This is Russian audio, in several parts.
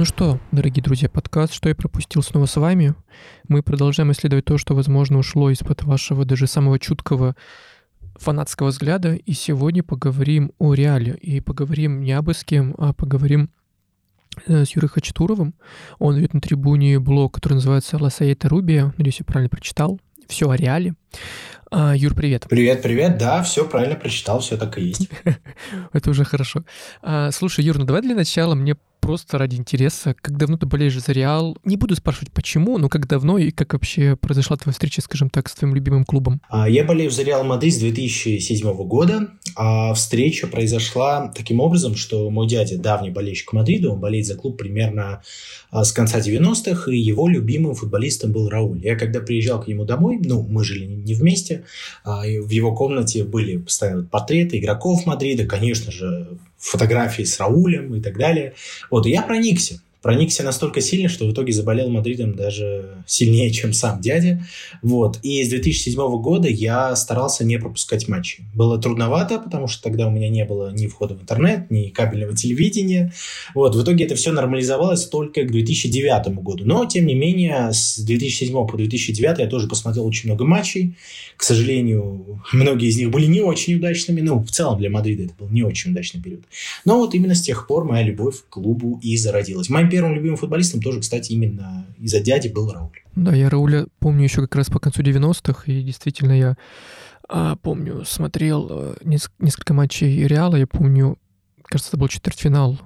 Ну что, дорогие друзья, подкаст «Что я пропустил» снова с вами. Мы продолжаем исследовать то, что, возможно, ушло из-под вашего даже самого чуткого фанатского взгляда. И сегодня поговорим о реале. И поговорим не об кем, а поговорим э, с Юрой Хачатуровым. Он ведет на трибуне блог, который называется «Ласаета Рубия». Надеюсь, я правильно прочитал. Все о реале. А, Юр, привет. Привет, привет. Да, все правильно прочитал, все так и есть. Это уже хорошо. А, слушай, Юр, ну давай для начала мне просто ради интереса, как давно ты болеешь за Реал? Не буду спрашивать, почему, но как давно и как вообще произошла твоя встреча, скажем так, с твоим любимым клубом? А, я болею за Реал Мадрид с 2007 года, а встреча произошла таким образом, что мой дядя, давний болельщик Мадрида, он болеет за клуб примерно а, с конца 90-х, и его любимым футболистом был Рауль. Я когда приезжал к нему домой, ну, мы жили не вместе, в его комнате были постоянно портреты игроков Мадрида, конечно же, фотографии с Раулем и так далее. Вот, и я проникся проникся настолько сильно, что в итоге заболел Мадридом даже сильнее, чем сам дядя. Вот. И с 2007 года я старался не пропускать матчи. Было трудновато, потому что тогда у меня не было ни входа в интернет, ни кабельного телевидения. Вот. В итоге это все нормализовалось только к 2009 году. Но, тем не менее, с 2007 по 2009 я тоже посмотрел очень много матчей. К сожалению, многие из них были не очень удачными. Ну, в целом для Мадрида это был не очень удачный период. Но вот именно с тех пор моя любовь к клубу и зародилась. Моим первым любимым футболистом тоже, кстати, именно из-за дяди был Рауль. Да, я Рауля помню еще как раз по концу 90-х, и действительно я а, помню, смотрел а, несколько матчей Реала, я помню, кажется, это был четвертьфинал,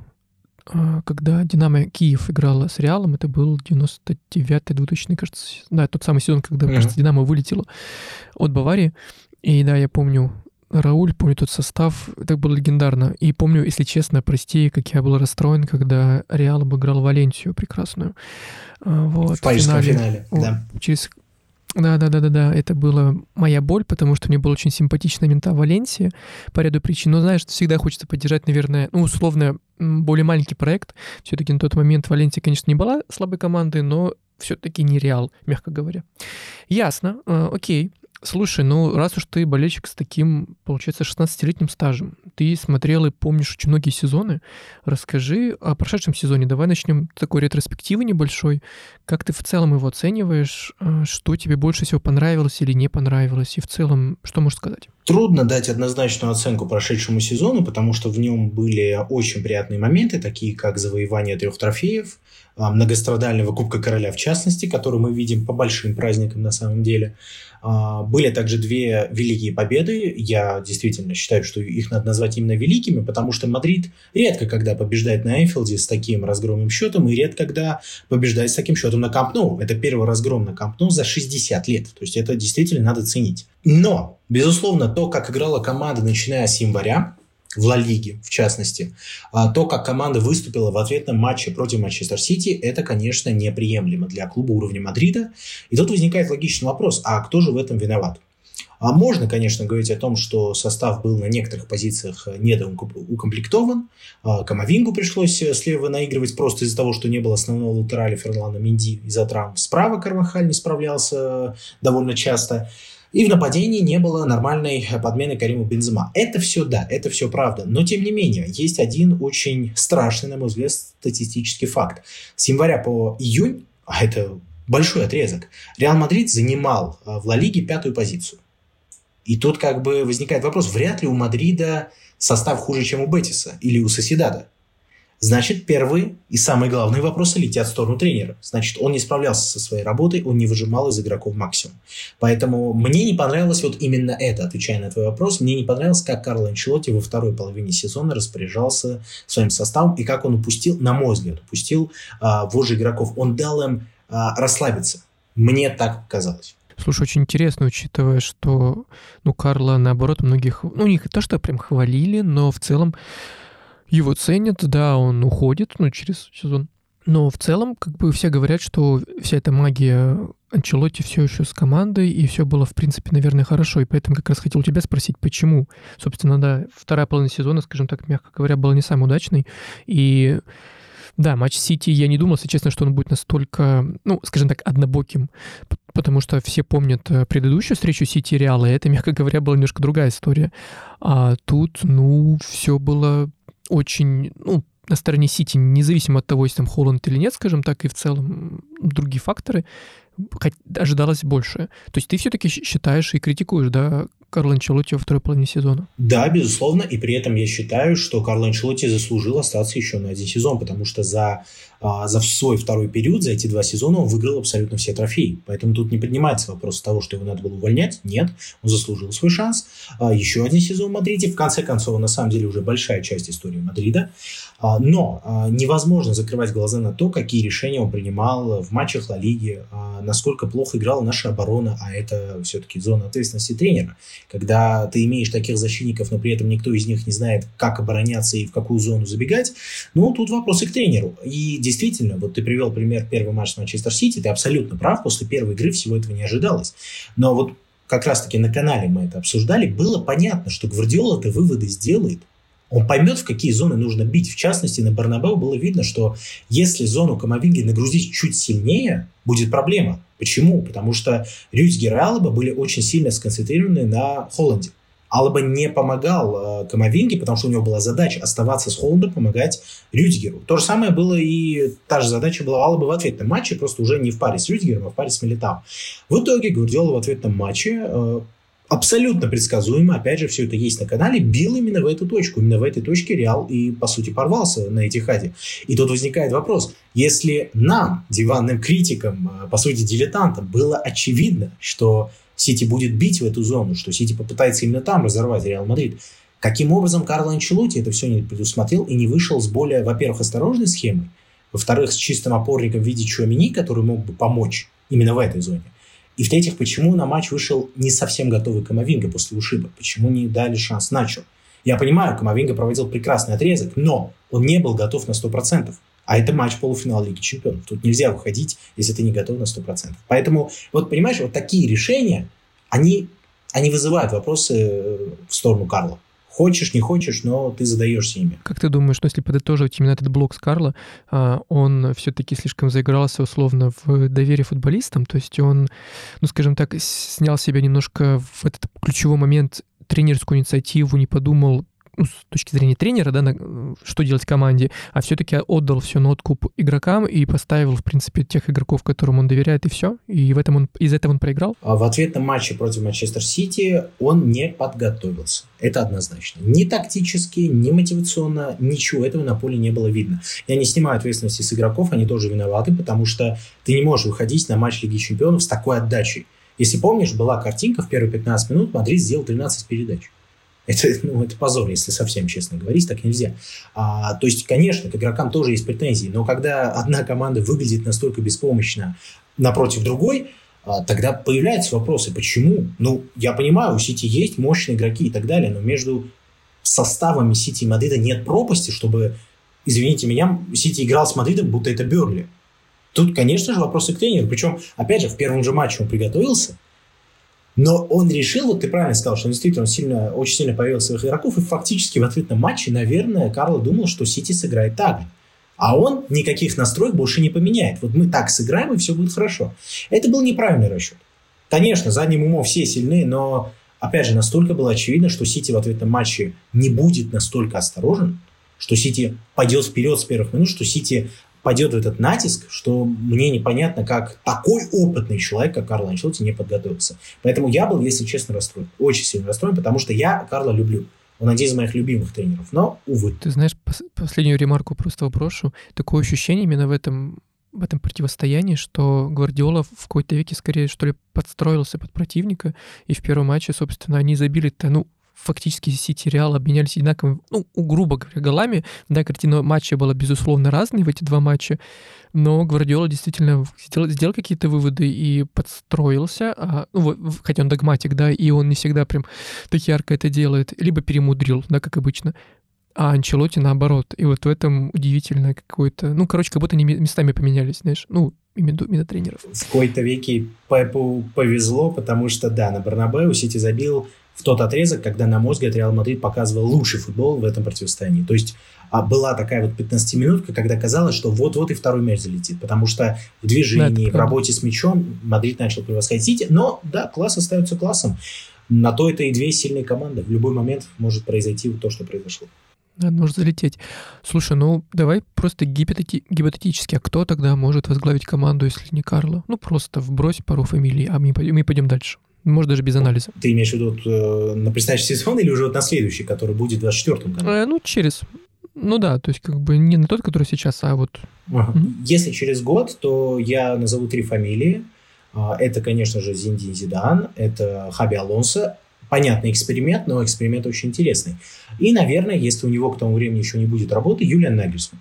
а, когда Динамо Киев играла с Реалом, это был 99-й, 2000 кажется, да, тот самый сезон, когда, mm-hmm. кажется, Динамо вылетело от Баварии, и да, я помню, Рауль, помню тот состав, это было легендарно. И помню, если честно, прости, как я был расстроен, когда Реал обыграл Валенсию прекрасную. А, вот, в парижском финале, финале да. Через да, да, да, да, да. Это была моя боль, потому что мне был очень симпатичная мента Валенсия по ряду причин. Но знаешь, всегда хочется поддержать, наверное, ну, условно, более маленький проект. Все-таки на тот момент Валенсия, конечно, не была слабой командой, но все-таки не Реал, мягко говоря. Ясно, э, окей. Слушай, ну раз уж ты болельщик с таким, получается, 16-летним стажем, ты смотрел и помнишь очень многие сезоны, расскажи о прошедшем сезоне. Давай начнем такой ретроспективы небольшой. Как ты в целом его оцениваешь? А, что тебе больше всего понравилось или не понравилось? И в целом, что можешь сказать? Трудно дать однозначную оценку прошедшему сезону, потому что в нем были очень приятные моменты, такие как завоевание трех трофеев, а, многострадального Кубка Короля в частности, который мы видим по большим праздникам на самом деле. А, были также две великие победы. Я действительно считаю, что их надо назвать именно великими, потому что Мадрид редко когда побеждает на Энфилде с таким разгромным счетом и редко когда побеждает с таким счетом на Кампну. Это первый разгром на Кампну за 60 лет. То есть это действительно надо ценить. Но, безусловно, то, как играла команда, начиная с января, в Ла Лиге, в частности. А то, как команда выступила в ответном матче против Манчестер Сити, это, конечно, неприемлемо для клуба уровня Мадрида. И тут возникает логичный вопрос, а кто же в этом виноват? А можно, конечно, говорить о том, что состав был на некоторых позициях недоукомплектован. А Камовингу пришлось слева наигрывать просто из-за того, что не было основного латераля Ферлана Минди из-за травм. Справа Карвахаль не справлялся довольно часто. И в нападении не было нормальной подмены Кариму Бензема. Это все да, это все правда. Но тем не менее, есть один очень страшный, на мой взгляд, статистический факт. С января по июнь, а это большой отрезок, Реал Мадрид занимал а, в Ла Лиге пятую позицию. И тут как бы возникает вопрос, вряд ли у Мадрида состав хуже, чем у Бетиса или у Сосьедада. Значит, первый и самый главный вопросы летят в сторону тренера. Значит, он не справлялся со своей работой, он не выжимал из игроков максимум. Поэтому мне не понравилось вот именно это, отвечая на твой вопрос, мне не понравилось, как Карло Анчелотти во второй половине сезона распоряжался своим составом и как он упустил, на мой взгляд, упустил а, вожжи игроков. Он дал им а, расслабиться. Мне так казалось. Слушай, очень интересно, учитывая, что, ну, Карла, наоборот, многих, ну, не то, что прям хвалили, но в целом его ценят, да, он уходит, ну, через сезон. Но в целом, как бы все говорят, что вся эта магия Анчелотти все еще с командой, и все было, в принципе, наверное, хорошо. И поэтому как раз хотел тебя спросить, почему? Собственно, да, вторая половина сезона, скажем так, мягко говоря, была не самой удачной. И да, матч Сити, я не думал, если честно, что он будет настолько, ну, скажем так, однобоким, потому что все помнят э, предыдущую встречу Сити и Реала, и это, мягко говоря, была немножко другая история. А тут, ну, все было очень, ну, на стороне Сити, независимо от того, есть там Холланд или нет, скажем так, и в целом другие факторы, ожидалось больше. То есть ты все-таки считаешь и критикуешь, да, Карл Анчелотти во второй половине сезона. Да, безусловно, и при этом я считаю, что Карл Анчелотти заслужил остаться еще на один сезон, потому что за, а, за свой второй период, за эти два сезона он выиграл абсолютно все трофеи. Поэтому тут не поднимается вопрос того, что его надо было увольнять. Нет, он заслужил свой шанс. А, еще один сезон в Мадриде. В конце концов, на самом деле уже большая часть истории Мадрида. А, но невозможно закрывать глаза на то, какие решения он принимал в матчах Ла Лиги, насколько плохо играла наша оборона, а это все-таки зона ответственности тренера когда ты имеешь таких защитников, но при этом никто из них не знает, как обороняться и в какую зону забегать, ну, тут вопросы к тренеру. И действительно, вот ты привел пример первый матч с Манчестер Сити, ты абсолютно прав, после первой игры всего этого не ожидалось. Но вот как раз-таки на канале мы это обсуждали, было понятно, что Гвардиола это выводы сделает, он поймет, в какие зоны нужно бить. В частности, на Барнабеу было видно, что если зону Камовинги нагрузить чуть сильнее, будет проблема. Почему? Потому что Рюдигер и Алаба были очень сильно сконцентрированы на Холланде. Алаба не помогал э, Камовинге, потому что у него была задача оставаться с Холландом, помогать Рюдигеру. То же самое было и та же задача была Алаба в ответном матче, просто уже не в паре с Рюдигером, а в паре с Милитао. В итоге Гвардиола в ответном матче э, абсолютно предсказуемо, опять же, все это есть на канале, бил именно в эту точку. Именно в этой точке Реал и, по сути, порвался на эти хаде. И тут возникает вопрос, если нам, диванным критикам, э, по сути, дилетантам, было очевидно, что Сити будет бить в эту зону, что Сити попытается именно там разорвать Реал Мадрид, каким образом Карло Анчелотти это все не предусмотрел и не вышел с более, во-первых, осторожной схемой, во-вторых, с чистым опорником в виде Чуамени, который мог бы помочь именно в этой зоне, и в-третьих, почему на матч вышел не совсем готовый Камавинга после ушиба? Почему не дали шанс Начо? Я понимаю, Камовинга проводил прекрасный отрезок, но он не был готов на 100%. А это матч полуфинала Лиги Чемпионов. Тут нельзя выходить, если ты не готов на 100%. Поэтому, вот понимаешь, вот такие решения, они, они вызывают вопросы э, в сторону Карла. Хочешь, не хочешь, но ты задаешься ими. Как ты думаешь, что если подытоживать именно этот блок с Карла, а, он все-таки слишком заигрался условно в доверие футболистам, то есть он, ну, скажем так, снял себя немножко в этот ключевой момент тренерскую инициативу, не подумал, ну, с точки зрения тренера, да, на, что делать команде, а все-таки отдал все на откуп игрокам и поставил, в принципе, тех игроков, которым он доверяет, и все. И в этом он, из этого он проиграл. А в ответном матче против Манчестер Сити он не подготовился. Это однозначно. Ни тактически, ни мотивационно, ничего этого на поле не было видно. Я не снимаю ответственности с игроков, они тоже виноваты, потому что ты не можешь выходить на матч Лиги Чемпионов с такой отдачей. Если помнишь, была картинка в первые 15 минут, Мадрид сделал 13 передач. Это, ну, это позор, если совсем честно говорить, так нельзя. А, то есть, конечно, к игрокам тоже есть претензии, но когда одна команда выглядит настолько беспомощно напротив другой, а, тогда появляются вопросы, почему? Ну, я понимаю, у Сити есть мощные игроки и так далее, но между составами Сити и Мадрида нет пропасти, чтобы, извините меня, Сити играл с Мадридом, будто это Берли. Тут, конечно же, вопросы к тренеру. Причем, опять же, в первом же матче он приготовился, но он решил, вот ты правильно сказал, что действительно он сильно, очень сильно поверил в своих игроков, и фактически в ответном матче, наверное, Карло думал, что Сити сыграет так же. А он никаких настроек больше не поменяет. Вот мы так сыграем, и все будет хорошо. Это был неправильный расчет. Конечно, задним умом все сильны, но, опять же, настолько было очевидно, что Сити в ответном матче не будет настолько осторожен, что Сити пойдет вперед с первых минут, что Сити пойдет в этот натиск, что мне непонятно, как такой опытный человек, как Карло Анчелотти, не подготовился. Поэтому я был, если честно, расстроен. Очень сильно расстроен, потому что я Карла люблю. Он один из моих любимых тренеров, но, увы. Ты знаешь, пос- последнюю ремарку просто вопрошу. Такое ощущение именно в этом в этом противостоянии, что Гвардиола в какой-то веке скорее, что ли, подстроился под противника, и в первом матче, собственно, они забили-то, ну, фактически Сити и Реал обменялись одинаковыми, ну, грубо говоря, голами. Да, картина матча была, безусловно, разной в эти два матча, но Гвардиола действительно сделал, сделал какие-то выводы и подстроился, а, ну, хотя он догматик, да, и он не всегда прям так ярко это делает, либо перемудрил, да, как обычно, а Анчелотти наоборот. И вот в этом удивительно какое-то... Ну, короче, как будто они местами поменялись, знаешь. Ну, именно, тренеров. В какой-то веке Пепу повезло, потому что, да, на Бернабеу Сити забил в тот отрезок, когда, на мой взгляд, Реал Мадрид показывал лучший футбол в этом противостоянии. То есть а была такая вот 15-минутка, когда казалось, что вот-вот и второй мяч залетит, потому что в движении, да, в работе с мячом Мадрид начал превосходить Сити, но да, класс остается классом. На то это и две сильные команды. В любой момент может произойти вот то, что произошло. Да, может залететь. Слушай, ну давай просто гипотети- гипотетически, а кто тогда может возглавить команду, если не Карло? Ну просто вбрось пару фамилий, а мы, мы пойдем дальше. Может, даже без анализа. Ты имеешь в виду э, на предстоящий сезон или уже вот на следующий, который будет в 24-м году? Э, ну, через. Ну да, то есть как бы не на тот, который сейчас, а вот... Ага. Mm-hmm. Если через год, то я назову три фамилии. А, это, конечно же, Зиндин Зидан, это Хаби Алонсо, понятный эксперимент, но эксперимент очень интересный. И, наверное, если у него к тому времени еще не будет работы, Юлиан Нагельсман.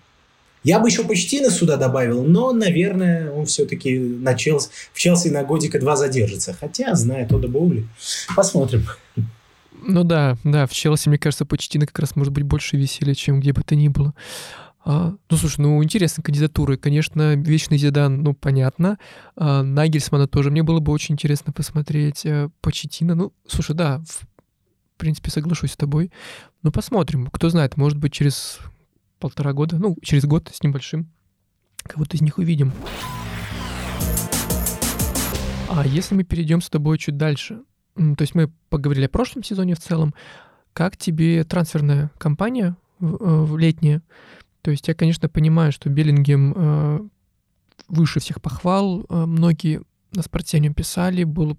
Я бы еще Почтина сюда добавил, но, наверное, он все-таки на Челси, в Челси на годика два задержится. Хотя, зная Тода Боули, посмотрим. Ну да, да, в Челси, мне кажется, Почтина как раз может быть больше веселья, чем где бы то ни было. А, ну, слушай, ну, интересные кандидатуры. Конечно, Вечный Зидан, ну, понятно. А, Нагельсмана тоже мне было бы очень интересно посмотреть. А, Почетина, ну, слушай, да, в принципе, соглашусь с тобой. Ну, посмотрим. Кто знает, может быть, через полтора года, ну, через год с небольшим, кого-то из них увидим. А если мы перейдем с тобой чуть дальше, то есть мы поговорили о прошлом сезоне в целом, как тебе трансферная кампания в, э, в летняя? То есть я, конечно, понимаю, что Беллингем э, выше всех похвал. Э, многие на спортсмене писали, было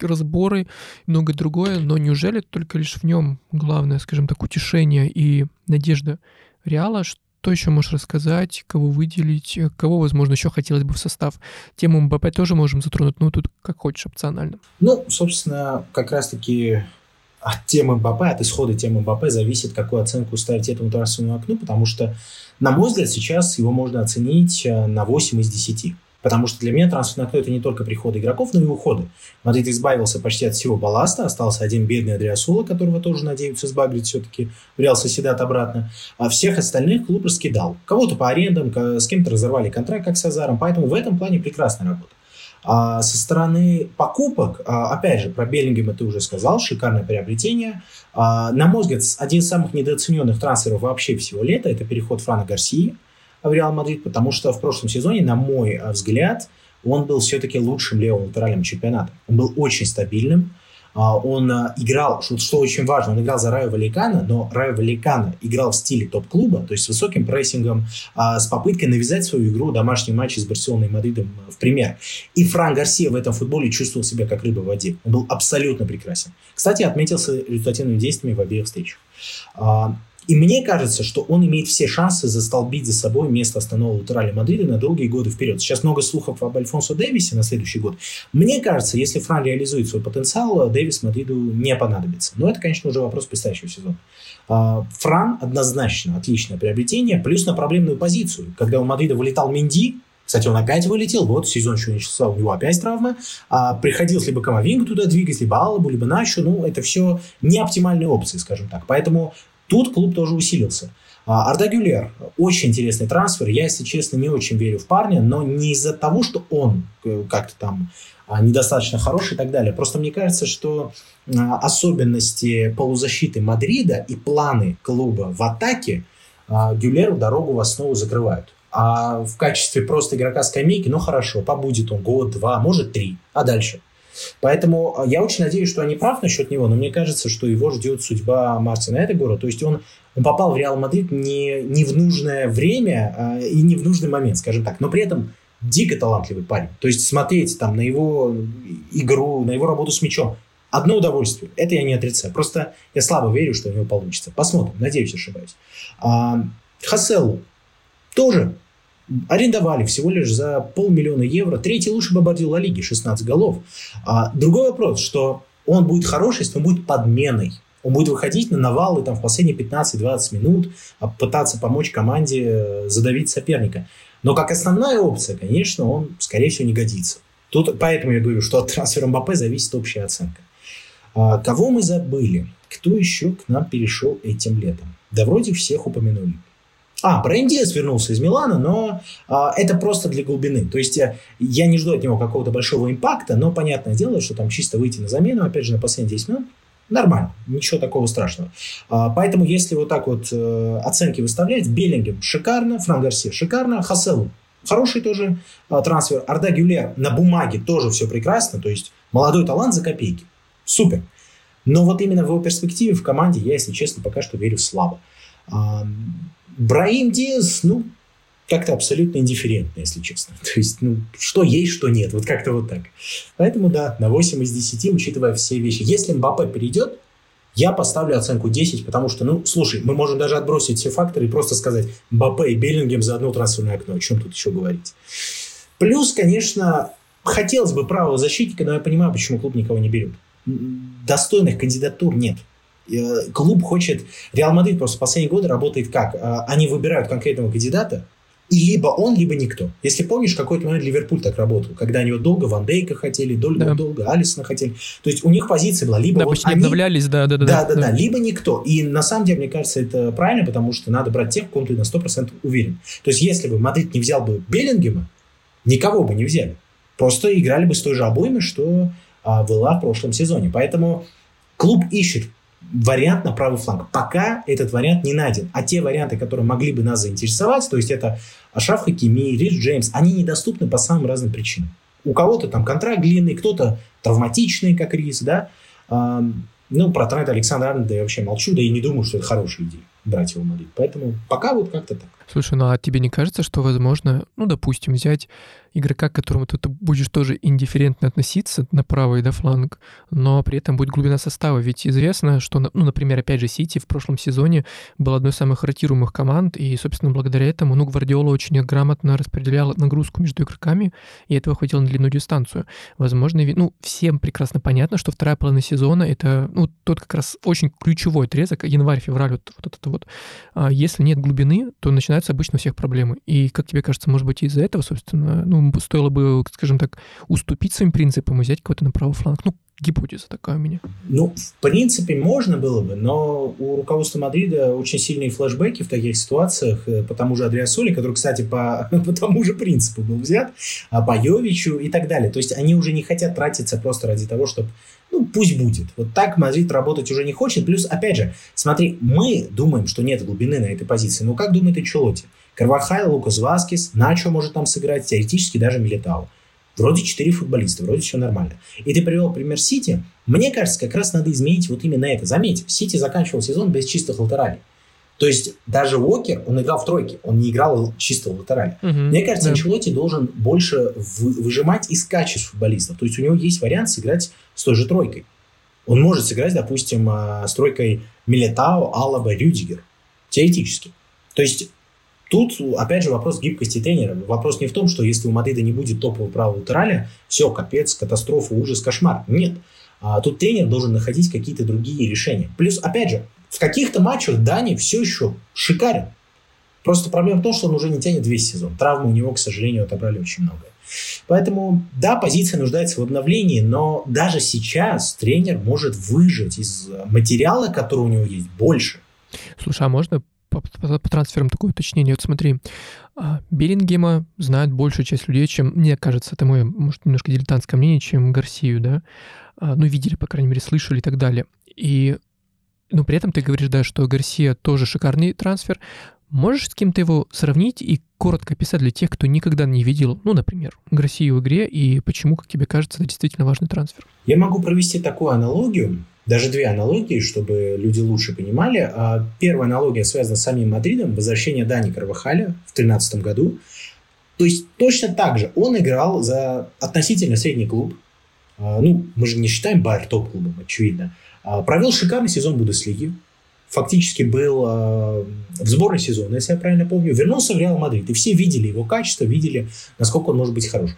разборы и многое другое, но неужели только лишь в нем главное, скажем так, утешение и надежда Реала? Что еще можешь рассказать, кого выделить, э, кого, возможно, еще хотелось бы в состав? Тему МБП тоже можем затронуть, ну, тут как хочешь, опционально. Ну, собственно, как раз-таки от темы Мбаппе, от исхода темы Мбаппе зависит, какую оценку ставить этому трансферному окну, потому что, на мой взгляд, сейчас его можно оценить э, на 8 из 10. Потому что для меня трансферное окно – это не только приходы игроков, но и уходы. Мадрид избавился почти от всего балласта, остался один бедный Одриосола, которого тоже надеются сбагрить все-таки в Реал Сосьедад обратно. А всех остальных клуб раскидал. Кого-то по арендам, с кем-то разорвали контракт, как с Азаром. Поэтому в этом плане прекрасная работа. А со стороны покупок, а, опять же, про Беллингема ты уже сказал, шикарное приобретение. А, на мой взгляд, один из самых недооцененных трансферов вообще всего лета – это переход Франа Гарсии в Реал Мадрид, потому что в прошлом сезоне, на мой взгляд, он был все-таки лучшим левым латералем чемпионата. Он был очень стабильным, а, он а, играл, что, что очень важно, он играл за Райо Вальекано, но Райо Вальекано играл в стиле топ-клуба, то есть с высоким прессингом, а, с попыткой навязать свою игру домашний матч с Барселоной и Мадридом в пример. И Фран Гарсия в этом футболе чувствовал себя как рыба в воде. Он был абсолютно прекрасен. Кстати, отметился результативными действиями в обеих встречах. И мне кажется, что он имеет все шансы застолбить за собой место основного латераля Мадрида на долгие годы вперед. Сейчас много слухов об Альфонсо Дэвисе на следующий год. Мне кажется, если Фран реализует свой потенциал, Дэвис Мадриду не понадобится. Но это, конечно, уже вопрос предстоящего сезона. А, Фран однозначно отличное приобретение, плюс на проблемную позицию. Когда у Мадрида вылетал Минди, кстати, он опять вылетел, вот сезон еще начался, у него опять травма. А, приходилось либо Камовинга туда двигать, либо Алабу, либо Нашу. Ну, это все не оптимальные опции, скажем так. Поэтому Тут клуб тоже усилился. А, Арда Гюлер – очень интересный трансфер. Я, если честно, не очень верю в парня, но не из-за того, что он э, как-то там а, недостаточно хороший и так далее. Просто мне кажется, что а, особенности полузащиты Мадрида и планы клуба в атаке Гюлеру дорогу в основу закрывают. А в качестве просто игрока скамейки, ну хорошо, побудет он год, два, может три, а дальше – Поэтому а, я очень надеюсь, что они прав насчет него, но мне кажется, что его ждет судьба Мартина Эдегора. То есть он, он попал в Реал Мадрид не, не в нужное время а, и не в нужный момент, скажем так. Но при этом дико талантливый парень. То есть смотреть там на его игру, на его работу с мячом. Одно удовольствие. Это я не отрицаю. Просто я слабо верю, что у него получится. Посмотрим. Надеюсь, ошибаюсь. А, Хаселу тоже арендовали всего лишь за полмиллиона евро. Третий лучший бомбардир Ла Лиги, 16 голов. А, другой вопрос, что он будет хороший, если он будет подменой. Он будет выходить на навалы там, в последние 15-20 минут, а, пытаться помочь команде э, задавить соперника. Но как основная опция, конечно, он, скорее всего, не годится. Тут, поэтому я говорю, что от трансфера МБП зависит общая оценка. А, кого мы забыли? Кто еще к нам перешел этим летом? Да вроде всех упомянули. А, Брайан Диас вернулся из Милана, но а, это просто для глубины. То есть я, э, я не жду от него какого-то большого импакта, но понятное дело, что там чисто выйти на замену, опять же, на последние 10 минут, нормально, ничего такого страшного. А, поэтому если вот так вот э, оценки выставлять, Беллингем шикарно, Фран Гарсия шикарно, Хаселу хороший тоже а, трансфер, Арда Гюлер на бумаге тоже все прекрасно, то есть молодой талант за копейки. Супер. Но вот именно в его перспективе в команде я, если честно, пока что верю слабо. Браим Диас, ну, как-то абсолютно индифферентно, если честно. То есть, ну, что есть, что нет. Вот как-то вот так. Поэтому, да, на 8 из 10, учитывая все вещи. Если Мбаппе перейдет, я поставлю оценку 10, потому что, ну, слушай, мы можем даже отбросить все факторы и просто сказать Мбаппе и Беллингем за одно трансферное окно. О чем тут еще говорить? Плюс, конечно, хотелось бы правого защитника, но я понимаю, почему клуб никого не берет. Достойных кандидатур нет. Э, клуб хочет... Реал Мадрид просто в последние годы работает как? Э, они выбирают конкретного кандидата, и либо он, либо никто. Если помнишь, какой-то момент Ливерпуль так работал, когда они вот долго Ван Дейка хотели, долго, да. долго Алисона хотели. То есть у них позиция была либо да, вот они... обновлялись, да, да, да, да, да, да, да, либо никто. И на самом деле, мне кажется, это правильно, потому что надо брать тех, в ком ты на 100% уверен. То есть если бы Мадрид не взял бы Беллингема, никого бы не взяли. Просто играли бы с той же обоймой, что а, была в прошлом сезоне. Поэтому клуб ищет вариант на правый фланг. Пока этот вариант не найден. А те варианты, которые могли бы нас заинтересовать, то есть это Ашраф Хакими, Рис Джеймс, они недоступны по самым разным причинам. У кого-то там контракт длинный, кто-то травматичный, как Рис, да. Ну, про Трента Александра-Арнольда я вообще молчу, да и не думаю, что это хорошая идея брать его Мадрид. Поэтому пока вот как-то так. Слушай, ну а тебе не кажется, что возможно, ну, допустим, взять игрока, к которому ты будешь тоже индифферентно относиться на правый да, фланг, но при этом будет глубина состава. Ведь известно, что, ну, например, опять же, Сити в прошлом сезоне был одной из самых ротируемых команд, и, собственно, благодаря этому, ну, Гвардиола очень грамотно распределял нагрузку между игроками, и этого хватило на длинную дистанцию. Возможно, ну, всем прекрасно понятно, что вторая половина сезона — это, ну, тот как раз очень ключевой отрезок, январь-февраль, вот, вот это вот. А если нет глубины, то начинаются обычно у всех проблемы. И, как тебе кажется, может быть, из-за этого, собственно, ну, стоило бы, скажем так, уступить своим принципам и взять кого-то на правый фланг. Ну, гипотеза такая у меня. Ну, в принципе, можно было бы, но у руководства Мадрида очень сильные флешбеки в таких ситуациях э, по тому же Одриосоле, который, кстати, по, по тому же принципу был взят, а по Йовичу и так далее. То есть они уже не хотят тратиться просто ради того, чтобы ну, пусть будет. Вот так Мадрид работать уже не хочет. Плюс, опять же, смотри, мы думаем, что нет глубины на этой позиции. Но как думает Анчелотти? Карвахай, Лукас Васкис, Начо может там сыграть, теоретически даже Милитау. Вроде четыре футболиста, вроде все нормально. И ты привел пример Сити. Мне кажется, как раз надо изменить вот именно это. Заметь, Сити заканчивал сезон без чистых латералей. То есть даже Уокер, он играл в тройке, он не играл чисто в латерале. Угу, Мне кажется, да. Анчелотти должен больше выжимать из качеств футболистов. То есть у него есть вариант сыграть с той же тройкой. Он может сыграть, допустим, а, с тройкой Милетао, Алаба, Рюдигер. Теоретически. То есть Тут, опять же, вопрос гибкости тренера. Вопрос не в том, что если у Мадрида не будет топового правого латераля, все, капец, катастрофа, ужас, кошмар. Нет. А, тут тренер должен находить какие-то другие решения. Плюс, опять же, в каких-то матчах Дани все еще шикарен. Просто проблема в том, что он уже не тянет весь сезон. Травмы у него, к сожалению, отобрали очень много. Поэтому, да, позиция нуждается в обновлении, но даже сейчас тренер может выжать из материала, который у него есть, больше. Слушай, а можно по, по, по трансферам такое уточнение. Вот смотри, а, Берингема знает большая часть людей, чем, мне кажется, это мое, может, немножко дилетантское мнение, чем Гарсию, да? А, ну, видели, по крайней мере, слышали и так далее. И но при этом ты говоришь, да, что Гарсия тоже шикарный трансфер. Можешь с кем-то его сравнить и коротко описать для тех, кто никогда не видел, ну, например, Гарсию в игре, и почему, как тебе кажется, это действительно важный трансфер? Я могу провести такую аналогию, даже две аналогии, чтобы люди лучше понимали. А, первая аналогия связана с самим Мадридом, возвращение Дани Карвахаля в 2013 году. То есть точно так же он играл за относительно средний клуб. А, ну, мы же не считаем Байер топ-клубом, очевидно. А, провел шикарный сезон Бундеслиги. Фактически был э, в сборной сезона, если я правильно помню. Вернулся в Реал Мадрид. И все видели его качество, видели, насколько он может быть хорош.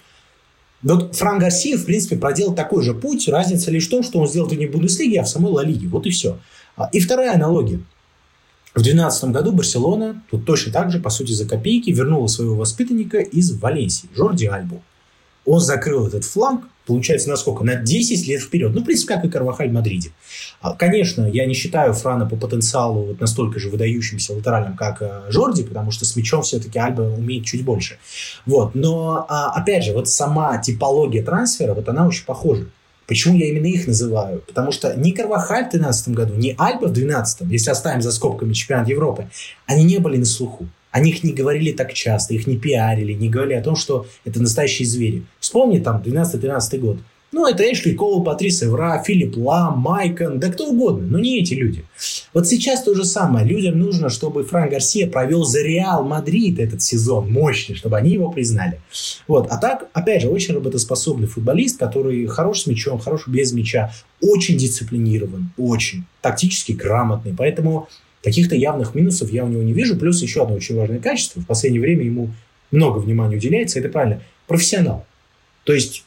Вот Фран Гарсия, в принципе, проделал такой же путь. Разница лишь в том, что он сделал это не в Бундеслиге, а в самой Ла Лиге. Вот и все. И вторая аналогия. В 2012 году Барселона, тут точно так же, по сути, за копейки, вернула своего воспитанника из Валенсии, Жорди Альбу. Он закрыл этот фланг, получается, на сколько? На 10 лет вперед. Ну, в принципе, как и Карвахаль в Мадриде. А, конечно, я не считаю Франа по потенциалу вот настолько же выдающимся латеральным, как э, Жорди, потому что с мячом все-таки Альба умеет чуть больше. Вот. Но, а, опять же, вот сама типология трансфера, вот она очень похожа. Почему я именно их называю? Потому что ни Карвахаль в 2013 году, ни Альба в 2012, если оставим за скобками чемпионат Европы, они не были на слуху. О них не говорили так часто, их не пиарили, не говорили о том, что это настоящие звери. Вспомни там 12-13 год. Ну, это Эшли Коул, Патрис Эвра, Филипп Лам, Майкон, да кто угодно, но не эти люди. Вот сейчас то же самое. Людям нужно, чтобы Фран Гарсия провел за Реал Мадрид этот сезон мощный, чтобы они его признали. Вот. А так, опять же, очень работоспособный футболист, который хорош с мячом, хорош без мяча, очень дисциплинирован, очень тактически грамотный. Поэтому каких-то явных минусов я у него не вижу. Плюс еще одно очень важное качество. В последнее время ему много внимания уделяется. Это правильно. Профессионал. То есть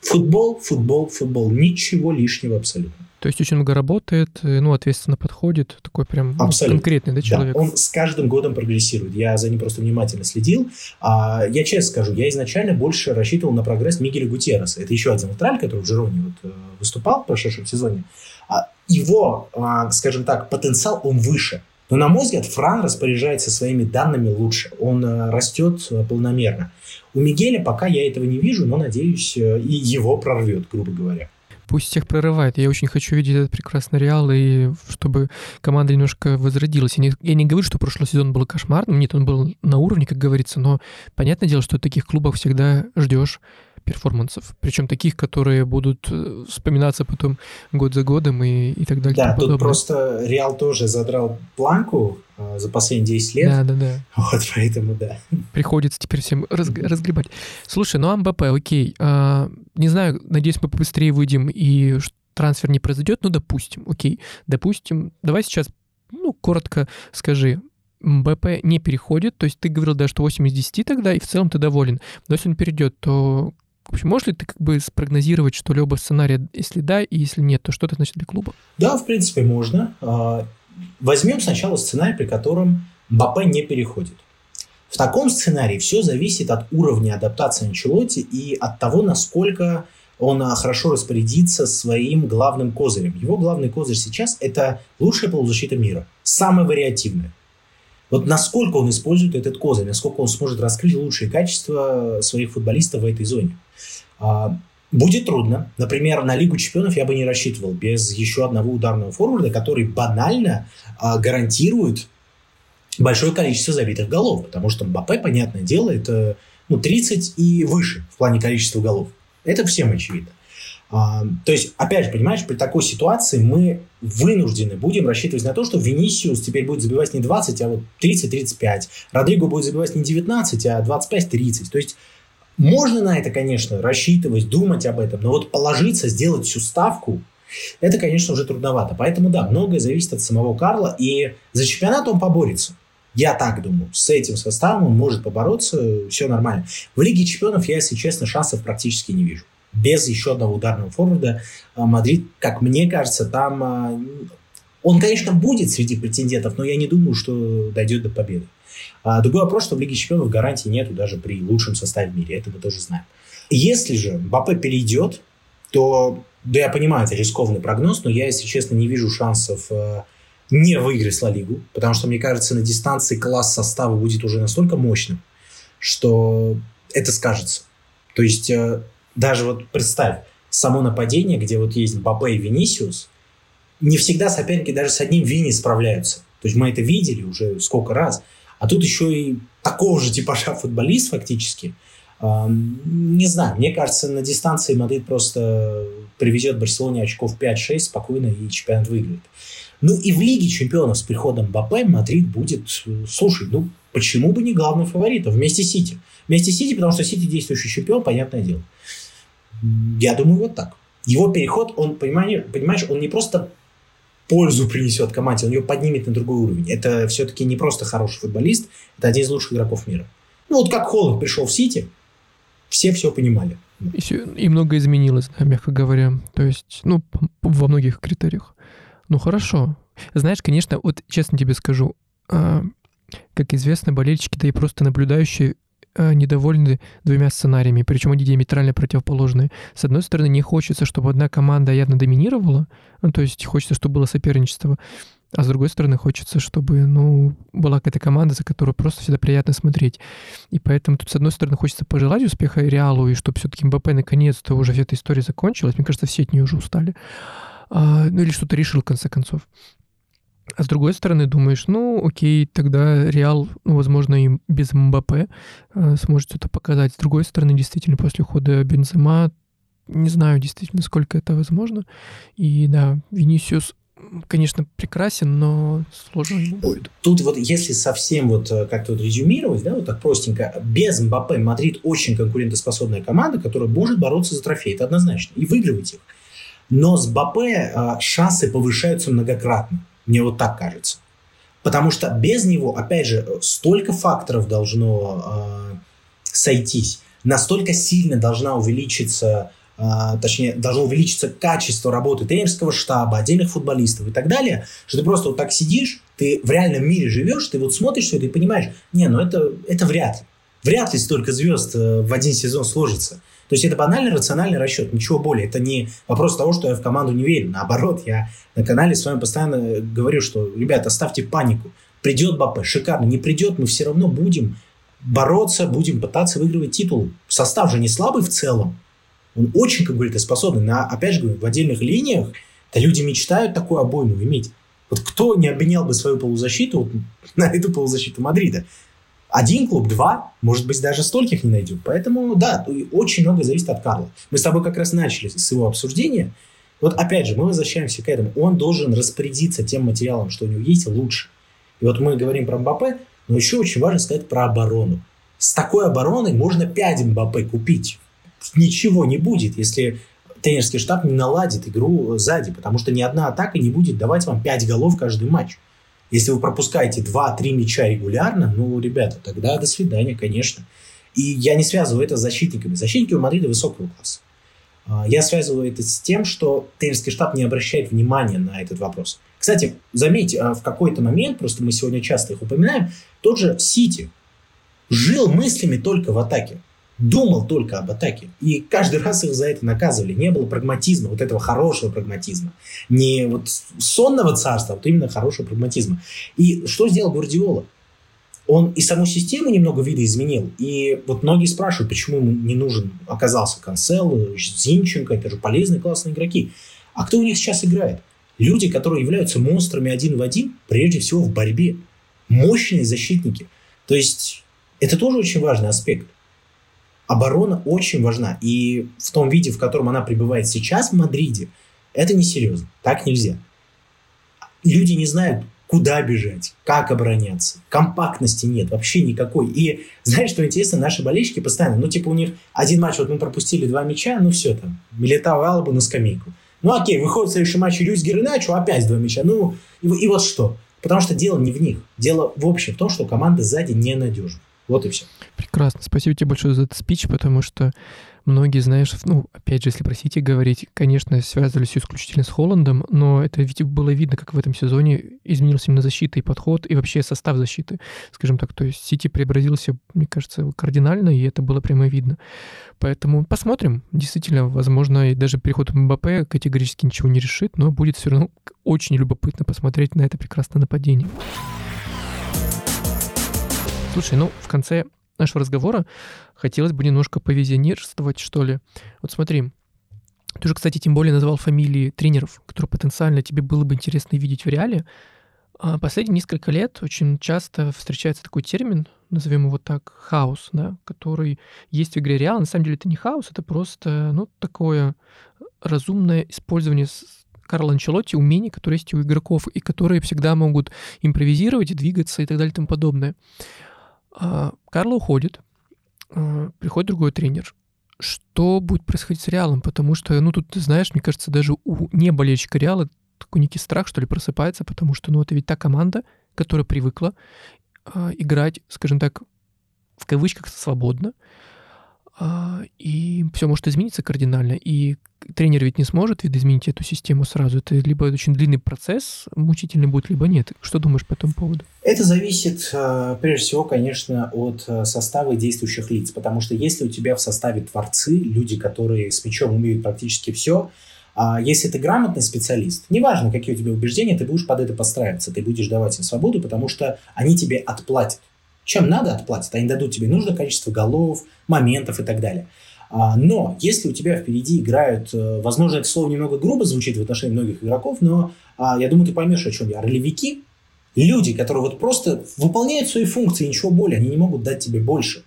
футбол, футбол, футбол. Ничего лишнего абсолютно. То есть очень много работает, э, ну, ответственно подходит, такой прям ну, конкретный, да, человек? Да, он с каждым годом прогрессирует. Я за ним просто внимательно следил. А, я честно скажу, я изначально больше рассчитывал на прогресс Мигеля Гутьерреса. Это еще один австраль, который в Жироне вот, э, выступал в прошедшем сезоне. А, его, а, скажем так, потенциал, он выше. Но, на мой взгляд, Фран распоряжается своими данными лучше. Он э, растет полномерно. У Мигеля пока я этого не вижу, но, надеюсь, и его прорвет, грубо говоря пусть всех прорывает. Я очень хочу видеть этот прекрасный Реал, и чтобы команда немножко возродилась. Я не, я не говорю, что прошлый сезон был кошмарным, нет, он был на уровне, как говорится, но понятное дело, что таких клубов всегда ждешь перформансов. Причем таких, которые будут э, вспоминаться потом год за годом и, и так далее. Да, тут просто Реал тоже задрал планку э, за последние 10 лет. Да, да, да. Вот поэтому да. Приходится теперь всем раз, разгребать. Слушай, ну МБП, окей. А, не знаю, надеюсь, мы побыстрее выйдем и трансфер не произойдет, ну, допустим, окей. Допустим, давай сейчас, ну, коротко скажи, МБП не переходит, то есть ты говорил, да, что 8 из 10 тогда, и в целом ты доволен. Но если он перейдет, то общем, можешь ли ты как бы спрогнозировать что-либо сценария, если да, и если нет, то что это значит для клуба? Да, в принципе, можно. А, возьмем сначала сценарий, при котором Мбаппе не переходит. В таком сценарии все зависит от уровня адаптации Анчелотти и от того, насколько он а, хорошо распорядится своим главным козырем. Его главный козырь сейчас – это лучшая полузащита мира, самая вариативная. Вот насколько он использует этот козырь, насколько он сможет раскрыть лучшие качества своих футболистов в этой зоне. А, будет трудно. Например, на Лигу чемпионов я бы не рассчитывал без еще одного ударного форварда, который банально а, гарантирует большое количество забитых голов. Потому что Мбаппе, понятное дело, это ну, 30 и выше в плане количества голов. Это всем очевидно. А, то есть, опять же, понимаешь, при такой ситуации мы вынуждены будем рассчитывать на то, что Венисиус теперь будет забивать не 20, а вот 30-35. Родриго будет забивать не 19, а 25-30. То есть, можно на это, конечно, рассчитывать, думать об этом, но вот положиться, сделать всю ставку, это, конечно, уже трудновато. Поэтому, да, многое зависит от самого Карла, и за чемпионат он поборется. Я так думаю. С этим составом он может побороться, все нормально. В Лиге чемпионов я, если честно, шансов практически не вижу без еще одного ударного форварда а, Мадрид, как мне кажется, там... А, он, конечно, будет среди претендентов, но я не думаю, что дойдет до победы. А другой вопрос, что в Лиге Чемпионов гарантии нету даже при лучшем составе в мире. Это мы тоже знаем. Если же Мбаппе перейдет, то, да я понимаю, это рискованный прогноз, но я, если честно, не вижу шансов не выиграть Ла Лигу, потому что, мне кажется, на дистанции класс состава будет уже настолько мощным, что это скажется. То есть даже вот представь, само нападение, где вот есть Мбаппе и Винисиус, не всегда соперники даже с одним Вини справляются. То есть мы это видели уже сколько раз. А тут еще и такого же типажа футболист фактически. Не знаю, мне кажется, на дистанции Мадрид просто привезет Барселоне очков 5-6 спокойно и чемпионат выиграет. Ну и в Лиге чемпионов с приходом Мбаппе Мадрид будет, слушай, ну почему бы не главным фаворитом вместе с Сити? Вместе с Сити, потому что Сити действующий чемпион, понятное дело. Я думаю, вот так. Его переход, он, понимаешь, понимаешь, он не просто пользу принесет команде, он ее поднимет на другой уровень. Это все-таки не просто хороший футболист, это один из лучших игроков мира. Ну вот как Холланд пришел в Сити, все все понимали. И, и много изменилось, да, мягко говоря. То есть, ну, во многих критериях. Ну, хорошо. Знаешь, конечно, вот честно тебе скажу, а, как известно, болельщики, да и просто наблюдающие недовольны двумя сценариями, причем они диаметрально противоположные. С одной стороны, не хочется, чтобы одна команда явно доминировала, ну, то есть хочется, чтобы было соперничество, а с другой стороны, хочется, чтобы, ну, была какая-то команда, за которую просто всегда приятно смотреть. И поэтому тут, с одной стороны, хочется пожелать успеха Реалу, и чтобы все-таки МБП наконец-то уже вся эта история закончилась. Мне кажется, все от нее уже устали. А, ну, или что-то решил, в конце концов. А с другой стороны, думаешь, ну, окей, тогда Реал, ну, возможно, и без МБП э, сможет что-то показать. С другой стороны, действительно, после ухода Бензема не знаю действительно, сколько это возможно. И да, Винисиус конечно, прекрасен, но сложно ему будет. Тут вот, если совсем вот э, как-то вот резюмировать, да, вот так простенько, без Мбаппе Мадрид очень конкурентоспособная команда, которая может бороться за трофей, это однозначно, и выигрывать их. Но с Мбаппе э, шансы повышаются многократно, мне вот так кажется. Потому что без него, опять же, столько факторов должно э, сойтись, настолько сильно должна увеличиться а, точнее, должно увеличиться качество работы тренерского штаба, отдельных футболистов и так далее, что ты просто вот так сидишь, ты в реальном мире живешь, ты вот смотришь все это и понимаешь, не, ну это, это вряд ли. Вряд ли столько звезд э, в один сезон сложится. То есть это банальный рациональный расчет, ничего более. Это не вопрос того, что я в команду не верю. Наоборот, я на канале с вами постоянно говорю, что, ребята, оставьте панику. Придет Бапе, шикарно. Не придет, мы все равно будем бороться, будем пытаться выигрывать титул. Состав же не слабый в целом. Он очень конкурентоспособный. На, опять же говорю, в отдельных линиях да люди мечтают такую обойму иметь. Вот кто не обменял бы свою полузащиту вот, на эту полузащиту Мадрида? Один клуб, два, может быть, даже стольких не найдем. Поэтому, да, очень много зависит от Карла. Мы с тобой как раз начали с его обсуждения. Вот опять же, мы возвращаемся к этому. Он должен распорядиться тем материалом, что у него есть, лучше. И вот мы говорим про Мбаппе, но еще очень важно сказать про оборону. С такой обороной можно 5 Мбаппе купить ничего не будет, если тренерский штаб не наладит игру сзади, потому что ни одна атака не будет давать вам 5 голов каждый матч. Если вы пропускаете 2-3 мяча регулярно, ну, ребята, тогда до свидания, конечно. И я не связываю это с защитниками. Защитники у Мадрида высокого класса. А, я связываю это с тем, что тренерский штаб не обращает внимания на этот вопрос. Кстати, заметьте, а, в какой-то момент, просто мы сегодня часто их упоминаем, тот же Сити жил мыслями только в атаке думал только об атаке. И каждый раз их за это наказывали. Не было прагматизма, вот этого хорошего прагматизма. Не вот сонного царства, а вот именно хорошего прагматизма. И что сделал Гвардиола? Он и саму систему немного видоизменил. И вот многие спрашивают, почему ему не нужен оказался Канцел, Зинченко, это же полезные, классные игроки. А кто у них сейчас играет? Люди, которые являются монстрами один в один, прежде всего в борьбе. Мощные защитники. То есть это тоже очень важный аспект оборона очень важна. И в том виде, в котором она пребывает сейчас в Мадриде, это несерьезно. Так нельзя. Люди не знают, куда бежать, как обороняться. Компактности нет, вообще никакой. И знаешь, что интересно, наши болельщики постоянно, ну, типа у них один матч, вот мы пропустили два мяча, ну, все там, Милитау Алабу на скамейку. Ну, окей, выходит следующий матч Рюдсгер и Начо, опять два мяча. Ну, и, и вот что. Потому что дело не в них. Дело в общем в том, что команда сзади ненадежна. Вот и все. Прекрасно. Спасибо тебе большое за этот спич, потому что многие, знаешь, ну, опять же, если про Сити говорить, конечно, связывались все исключительно с Холландом, но это ведь было видно, как в этом сезоне изменился именно защита и подход, и вообще состав защиты, скажем так. То есть Сити преобразился, мне кажется, кардинально, и это было прямо видно. Поэтому посмотрим. Действительно, возможно, и даже переход МБП категорически ничего не решит, но будет все равно очень любопытно посмотреть на это прекрасное нападение. Слушай, ну, в конце нашего разговора хотелось бы немножко повизионерствовать, что ли. Вот смотри, ты же, кстати, тем более назвал фамилии тренеров, которые потенциально тебе было бы интересно видеть в реале. А последние несколько лет очень часто встречается такой термин, назовем его так, хаос, да, который есть в игре Реал. На самом деле это не хаос, это просто, ну, такое разумное использование Карл Анчелотти умений, которые есть у игроков, и которые всегда могут импровизировать, двигаться и так далее и тому подобное. А, Карло уходит, а, приходит другой тренер. Что будет происходить с Реалом? Потому что, ну, тут, ты знаешь, мне кажется, даже у не болельщика Реала такой некий страх, что ли, просыпается, потому что, ну, это ведь та команда, которая привыкла э, играть, скажем так, в кавычках свободно, а, и все может измениться кардинально. И тренер ведь не сможет видоизменить эту систему сразу. Это либо очень длинный процесс, мучительный будет, либо нет. Что думаешь по этому поводу? Это зависит, а, прежде всего, конечно, от а, состава действующих лиц. Потому что если у тебя в составе творцы, люди, которые с мячом умеют практически все, если ты грамотный специалист, неважно, какие у тебя убеждения, ты будешь под это подстраиваться, ты будешь давать им свободу, потому что они тебе отплатят. Чем надо, отплатят. Они дадут тебе нужное количество голов, моментов и так далее. А, но если у тебя впереди играют, э, возможно, это слово немного грубо звучит в отношении многих игроков, но а, я думаю, ты поймешь, о чем я. Ролевики, люди, которые вот просто выполняют свои функции, ничего более, они не могут дать тебе больше.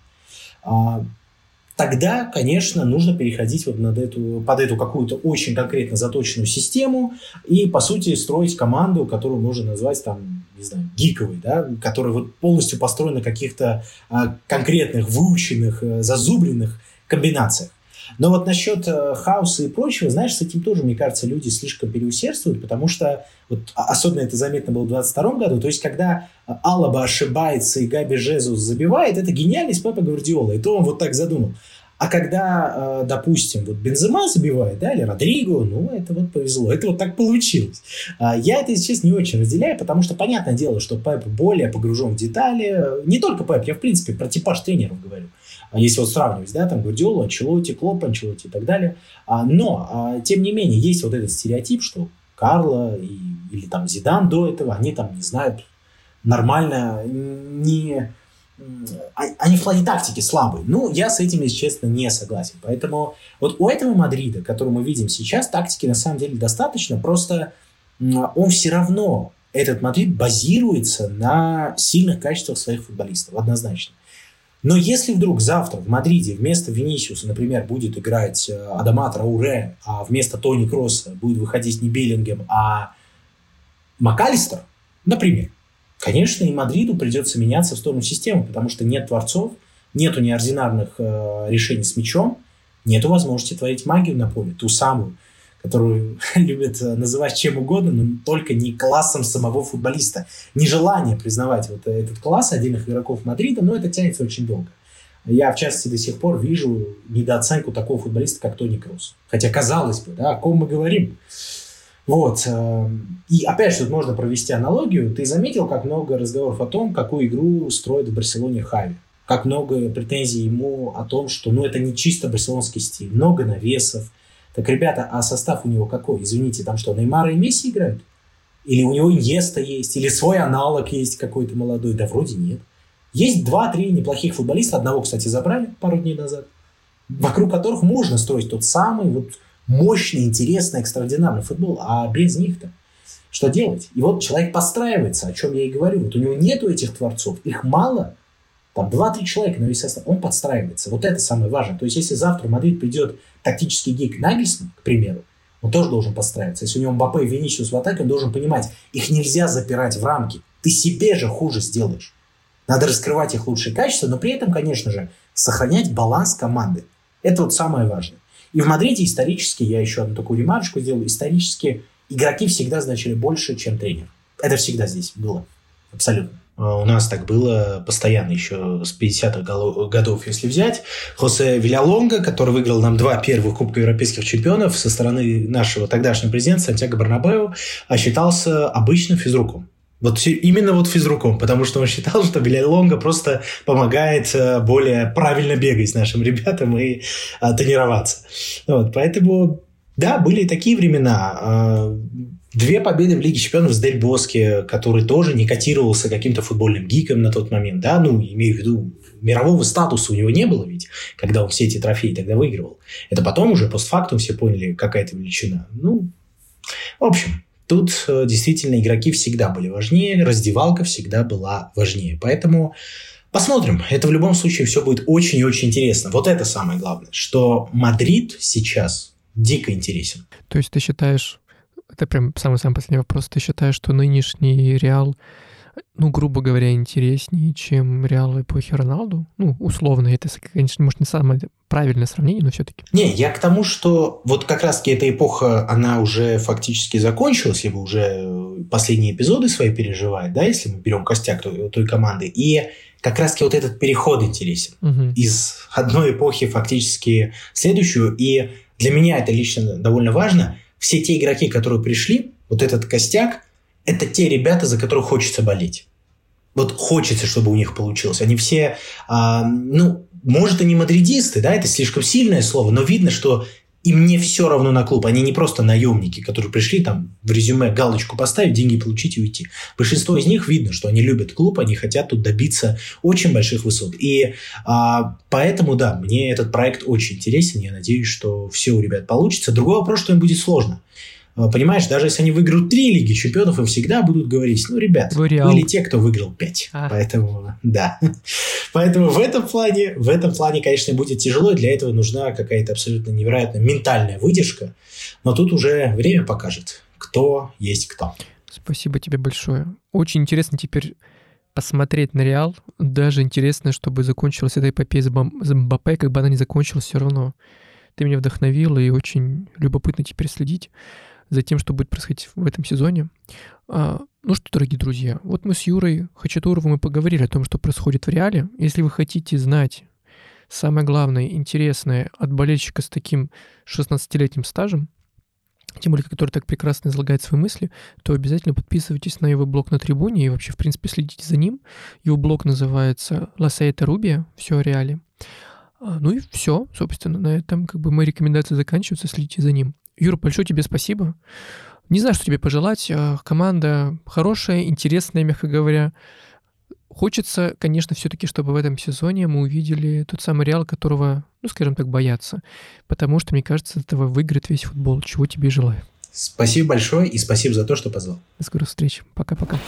Тогда, конечно, нужно переходить вот над эту, под эту какую-то очень конкретно заточенную систему и, по сути, строить команду, которую можно назвать там, не знаю, гиковой, да, которая вот полностью построена на каких-то а, конкретных, выученных, а, зазубренных комбинациях. Но вот насчет э, хаоса и прочего, знаешь, с этим тоже, мне кажется, люди слишком переусердствуют, потому что, вот, а, особенно это заметно было в 22 году, то есть когда Алаба ошибается и Габи Жезус забивает, это гениальность Пепа Гвардиола, и то он вот так задумал. А когда, э, допустим, вот Бензема забивает, да, или Родриго, ну, это вот повезло, это вот так получилось. А, я это, честно, не очень разделяю, потому что понятное дело, что Пеп более погружен в детали. Не только Пеп, я, в принципе, про типаж тренеров говорю. А если вот сравнивать, да, там Гвардиола, Анчелоти, Клоп, Анчелоти и так далее. А, но, тем не менее, есть вот этот стереотип, что Карло и, или там Зидан до этого, они там не знают нормально, не они в плане тактики слабые. Ну, я с этим, если честно, не согласен. Поэтому вот у этого Мадрида, который мы видим сейчас, тактики на самом деле достаточно. Просто он все равно, этот Мадрид базируется на сильных качествах своих футболистов, однозначно. Но если вдруг завтра в Мадриде вместо Винисиуса, например, будет играть э, Адама Траоре, а вместо Тони Крооса будет выходить не Беллингем, а Макаллистер, например, Конечно, и Мадриду придется меняться в сторону системы, потому что нет творцов, нету неординарных э, решений с мячом, нету возможности творить магию на поле, ту самую, которую любят э, называть чем угодно, но только не классом самого футболиста. Нежелание признавать вот этот класс отдельных игроков Мадрида, но это тянется очень долго. Я, в частности, до сих пор вижу недооценку такого футболиста, как Тони Кросс. Хотя, казалось бы, да, о ком мы говорим? Вот. Эм, и опять же, тут можно провести аналогию. Ты заметил, как много разговоров о том, какую игру строит в Барселоне Хави? Как много претензий ему о том, что ну, это не чисто барселонский стиль. Много навесов. Так, ребята, а состав у него какой? Извините, там что, Неймара и Месси играют? Или у него Иньеста есть? Или свой аналог есть какой-то молодой? Да вроде нет. Есть два-три неплохих футболиста. Одного, кстати, забрали пару дней назад. Вокруг которых можно строить тот самый вот мощный, интересный, экстраординарный футбол, а без них-то что делать? И вот человек подстраивается, о чем я и говорю. Вот у него нету этих творцов, их мало, там 2-3 человека на весь состав, он подстраивается. Вот это самое важное. То есть, если завтра в Мадрид придет тактический гик Нагельсон, к примеру, он тоже должен подстраиваться. Если у него Мбаппе и Веничиус в атаке, он должен понимать, их нельзя запирать в рамки. Ты себе же хуже сделаешь. Надо раскрывать их лучшие качества, но при этом, конечно же, сохранять баланс команды. Это вот самое важное. И в Мадриде исторически, я еще одну такую ремарочку сделаю, исторически игроки всегда значили больше, чем тренер. Это всегда здесь было. Абсолютно. А у нас так было постоянно еще с 50-х годов, если взять. Хосе Вильялонга, который выиграл нам два первых Кубка европейских чемпионов со стороны нашего тогдашнего президента Сантьяго Барнабео, а считался обычным физруком. Вот именно вот физруком, потому что он считал, что Лонга просто помогает э, более правильно бегать нашим ребятам и а, тренироваться. Вот, поэтому, да, были такие времена. Две победы в Лиге чемпионов с Дель Боске, который тоже не котировался каким-то футбольным гиком на тот момент, да, ну, имею в виду, мирового статуса у него не было ведь, когда он все эти трофеи тогда выигрывал. Это потом уже постфактум все поняли, какая это величина. Ну, в общем, Тут э, действительно игроки всегда были важнее, раздевалка всегда была важнее. Поэтому посмотрим. Это в любом случае все будет очень и очень интересно. Вот это самое главное, что Мадрид сейчас дико интересен. То есть ты считаешь, это прям самый-самый последний вопрос, ты считаешь, что нынешний Реал ну, грубо говоря, интереснее, чем Реал эпохи Роналду. Ну, условно, это, конечно, может, не самое правильное сравнение, но все-таки. Не, я к тому, что вот как раз-таки эта эпоха, она уже фактически закончилась, либо уже последние эпизоды свои переживает, да, если мы берем костяк той, той команды. И как раз-таки вот этот переход интересен угу. из одной эпохи фактически в следующую. И для меня это лично довольно важно. Все те игроки, которые пришли, вот этот костяк, это те ребята, за которых хочется болеть. Вот хочется, чтобы у них получилось. Они все, а, ну, может, они мадридисты, да, это слишком сильное слово, но видно, что им не все равно на клуб. Они не просто наемники, которые пришли там в резюме галочку поставить, деньги получить и уйти. Большинство из них видно, что они любят клуб, они хотят тут добиться очень больших высот. И а, поэтому, да, мне этот проект очень интересен. Я надеюсь, что все у ребят получится. Другой вопрос, что им будет сложно. А, понимаешь, даже если они выиграют три Лиги Чемпионов, им всегда будут говорить, ну, ребят, были те, кто выиграл пять. А. Поэтому, да. Поэтому в этом плане, в этом плане, конечно, будет тяжело. Для этого нужна какая-то абсолютно невероятная ментальная выдержка. Но тут уже время покажет, кто есть кто. Спасибо тебе большое. Очень интересно теперь посмотреть на Реал. Даже интересно, чтобы закончилась эта эпопея с Мбаппе, как бы она ни закончилась, все равно. Ты меня вдохновил, и очень любопытно теперь следить за тем, что будет происходить в этом сезоне. А, ну что, дорогие друзья, вот мы с Юрой Хачатуровым и поговорили о том, что происходит в Реале. Если вы хотите знать самое главное, интересное от болельщика с таким 16-летним стажем, тем более, который так прекрасно излагает свои мысли, то обязательно подписывайтесь на его блог на трибуне и вообще, в принципе, следите за ним. Его блог называется «La Saeta Rubia», все о реале. А, ну и все, собственно, на этом как бы мои рекомендации заканчиваются, следите за ним. Юра, большое тебе спасибо. Не знаю, что тебе пожелать. А, команда хорошая, интересная, мягко говоря. Хочется, конечно, все-таки, чтобы в этом сезоне мы увидели тот самый Реал, которого, ну, скажем так, боятся. Потому что, мне кажется, этого выиграет весь футбол, чего тебе и желаю. Спасибо большое и спасибо за то, что позвал. До скорых встреч. Пока-пока.